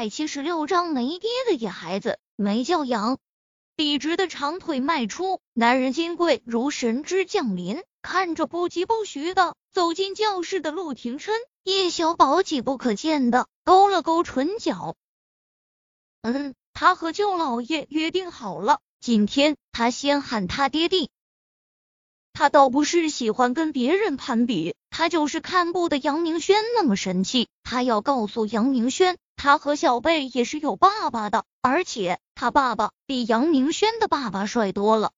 百七十六章没爹的野孩子，没教养。笔直的长腿迈出，男人金贵如神之降临。看着不疾不徐的走进教室的陆廷琛，叶小宝急不可见的勾了勾唇角。嗯，他和舅老爷约定好了，今天他先喊他爹地。他倒不是喜欢跟别人攀比，他就是看不得杨明轩那么神气。他要告诉杨明轩，他和小贝也是有爸爸的，而且他爸爸比杨明轩的爸爸帅多了。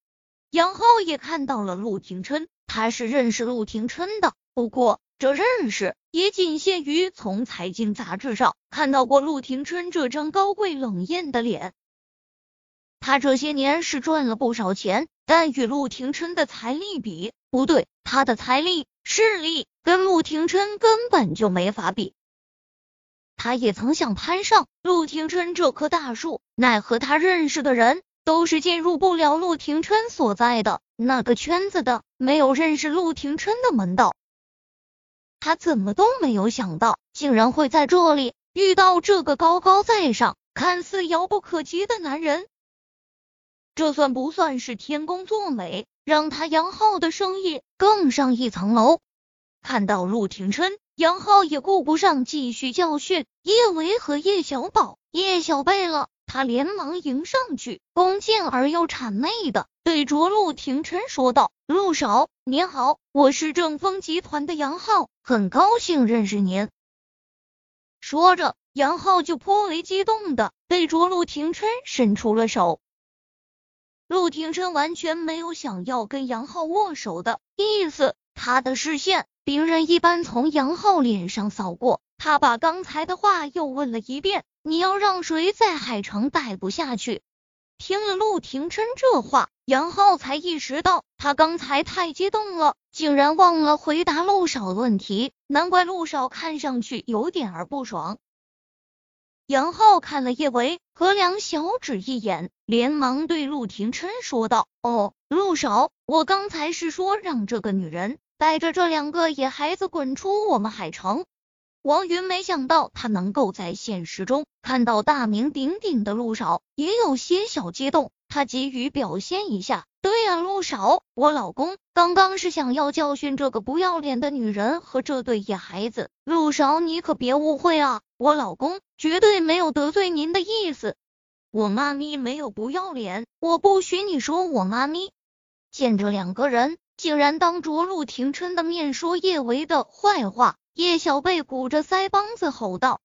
杨浩也看到了陆廷琛，他是认识陆廷琛的，不过这认识也仅限于从财经杂志上看到过陆廷琛这张高贵冷艳的脸。他这些年是赚了不少钱。但与陆廷琛的财力比，不对，他的财力、势力跟陆廷琛根本就没法比。他也曾想攀上陆廷琛这棵大树，奈何他认识的人都是进入不了陆廷琛所在的那个圈子的，没有认识陆廷琛的门道。他怎么都没有想到，竟然会在这里遇到这个高高在上、看似遥不可及的男人。这算不算是天公作美，让他杨浩的生意更上一层楼？看到陆廷琛，杨浩也顾不上继续教训叶维和叶小宝、叶小贝了，他连忙迎上去，恭敬而又谄媚的对着陆廷琛说道：“陆少，您好，我是正丰集团的杨浩，很高兴认识您。”说着，杨浩就颇为激动的对着陆廷琛伸出了手。陆廷琛完全没有想要跟杨浩握手的意思，他的视线兵刃一般从杨浩脸上扫过，他把刚才的话又问了一遍：“你要让谁在海城待不下去？”听了陆廷琛这话，杨浩才意识到他刚才太激动了，竟然忘了回答陆少的问题，难怪陆少看上去有点儿不爽。杨浩看了叶维和梁小芷一眼，连忙对陆廷琛说道：“哦，陆少，我刚才是说让这个女人带着这两个野孩子滚出我们海城。”王云没想到他能够在现实中看到大名鼎鼎的陆少，也有些小激动，他急于表现一下。对呀，陆少，我老公刚刚是想要教训这个不要脸的女人和这对野孩子。陆少，你可别误会啊，我老公绝对没有得罪您的意思。我妈咪没有不要脸，我不许你说我妈咪。见这两个人竟然当着陆廷琛的面说叶维的坏话，叶小贝鼓着腮帮子吼道：“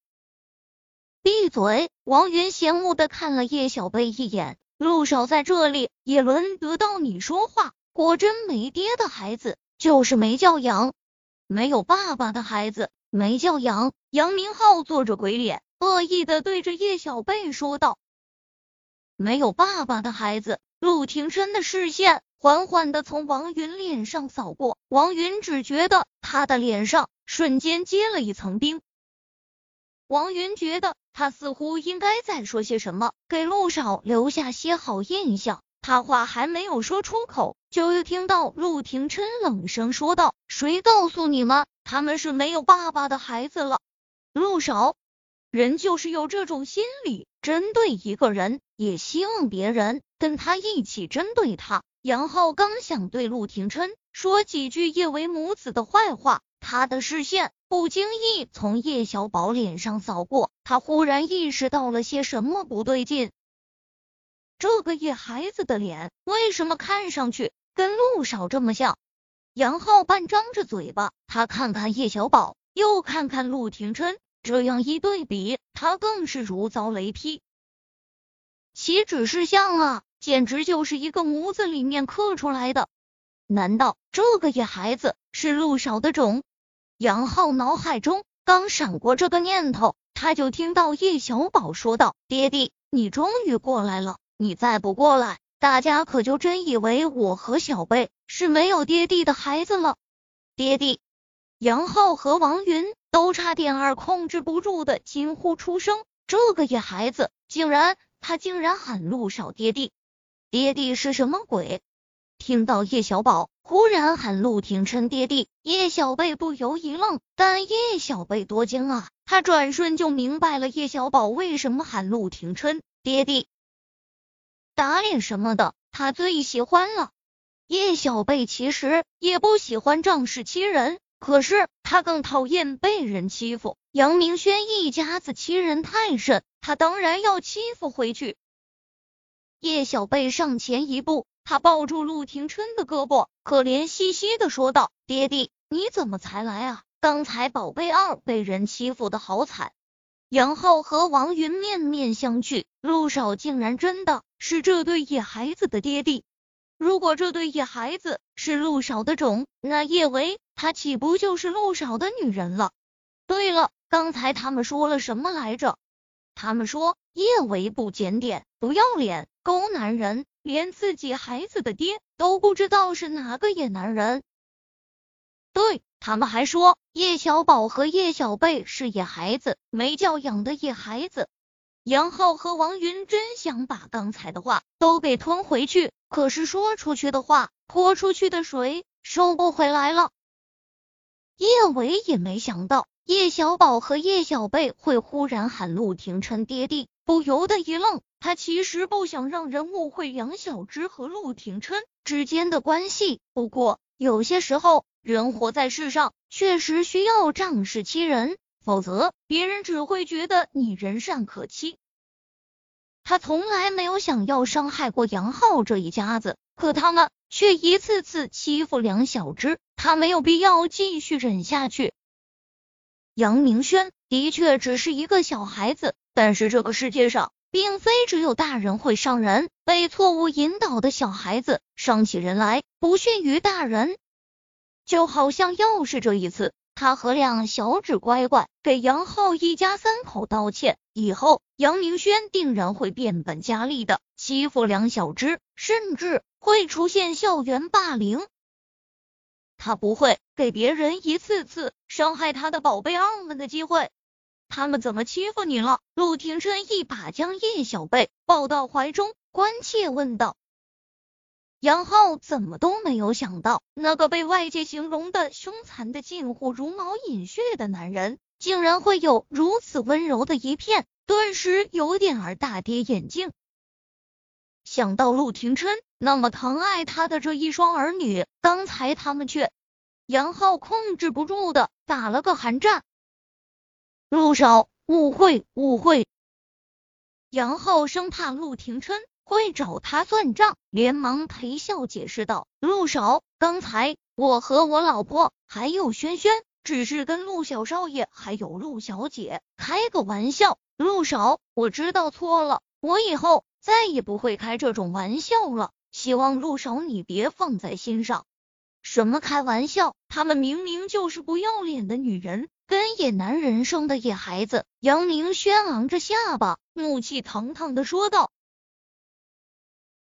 闭嘴！”王云嫌恶的看了叶小贝一眼。陆少在这里也轮得到你说话？果真没爹的孩子就是没教养，没有爸爸的孩子没教养。杨明浩做着鬼脸，恶意的对着叶小贝说道：“没有爸爸的孩子。”陆廷琛的视线缓缓的从王云脸上扫过，王云只觉得他的脸上瞬间结了一层冰。王云觉得。他似乎应该再说些什么，给陆少留下些好印象。他话还没有说出口，就又听到陆廷琛冷声说道：“谁告诉你们他们是没有爸爸的孩子了？”陆少，人就是有这种心理，针对一个人，也希望别人跟他一起针对他。杨浩刚想对陆廷琛说几句叶维母子的坏话。他的视线不经意从叶小宝脸上扫过，他忽然意识到了些什么不对劲。这个野孩子的脸为什么看上去跟陆少这么像？杨浩半张着嘴巴，他看看叶小宝，又看看陆廷琛，这样一对比，他更是如遭雷劈。岂止是像啊，简直就是一个模子里面刻出来的。难道这个野孩子是陆少的种？杨浩脑海中刚闪过这个念头，他就听到叶小宝说道：“爹地，你终于过来了！你再不过来，大家可就真以为我和小贝是没有爹地的孩子了。”爹地，杨浩和王云都差点儿控制不住的惊呼出声。这个野孩子竟然，他竟然喊陆少爹地，爹地是什么鬼？听到叶小宝忽然喊陆廷琛爹地，叶小贝不由一愣。但叶小贝多精啊，他转瞬就明白了叶小宝为什么喊陆廷琛爹地。打脸什么的，他最喜欢了。叶小贝其实也不喜欢仗势欺人，可是他更讨厌被人欺负。杨明轩一家子欺人太甚，他当然要欺负回去。叶小贝上前一步，他抱住陆廷琛的胳膊，可怜兮兮的说道：“爹地，你怎么才来啊？刚才宝贝二被人欺负的好惨。”杨浩和王云面面相觑，陆少竟然真的是这对野孩子的爹地。如果这对野孩子是陆少的种，那叶维他岂不就是陆少的女人了？对了，刚才他们说了什么来着？他们说叶维不检点、不要脸、都男人，连自己孩子的爹都不知道是哪个野男人。对。他们还说叶小宝和叶小贝是野孩子，没教养的野孩子。杨浩和王云真想把刚才的话都给吞回去，可是说出去的话泼出去的水收不回来了。叶伟也没想到叶小宝和叶小贝会忽然喊陆廷琛爹地，不由得一愣。他其实不想让人误会杨小芝和陆廷琛之间的关系，不过有些时候。人活在世上，确实需要仗势欺人，否则别人只会觉得你人善可欺。他从来没有想要伤害过杨浩这一家子，可他们却一次次欺负梁小芝，他没有必要继续忍下去。杨明轩的确只是一个小孩子，但是这个世界上并非只有大人会伤人，被错误引导的小孩子伤起人来不逊于大人。就好像要是这一次，他和两小指乖乖给杨浩一家三口道歉，以后杨明轩定然会变本加厉的欺负梁小芝，甚至会出现校园霸凌。他不会给别人一次次伤害他的宝贝二们的机会。他们怎么欺负你了？陆廷琛一把将叶小贝抱到怀中，关切问道。杨浩怎么都没有想到，那个被外界形容的凶残的近乎茹毛饮血的男人，竟然会有如此温柔的一片，顿时有点儿大跌眼镜。想到陆廷琛那么疼爱他的这一双儿女，刚才他们却……杨浩控制不住的打了个寒战。陆少，误会，误会。杨浩生怕陆廷琛。会找他算账，连忙陪笑解释道：“陆少，刚才我和我老婆还有轩轩，只是跟陆小少爷还有陆小姐开个玩笑。陆少，我知道错了，我以后再也不会开这种玩笑了。希望陆少你别放在心上。什么开玩笑？他们明明就是不要脸的女人，跟野男人生的野孩子。”杨明轩昂着下巴，怒气腾腾的说道。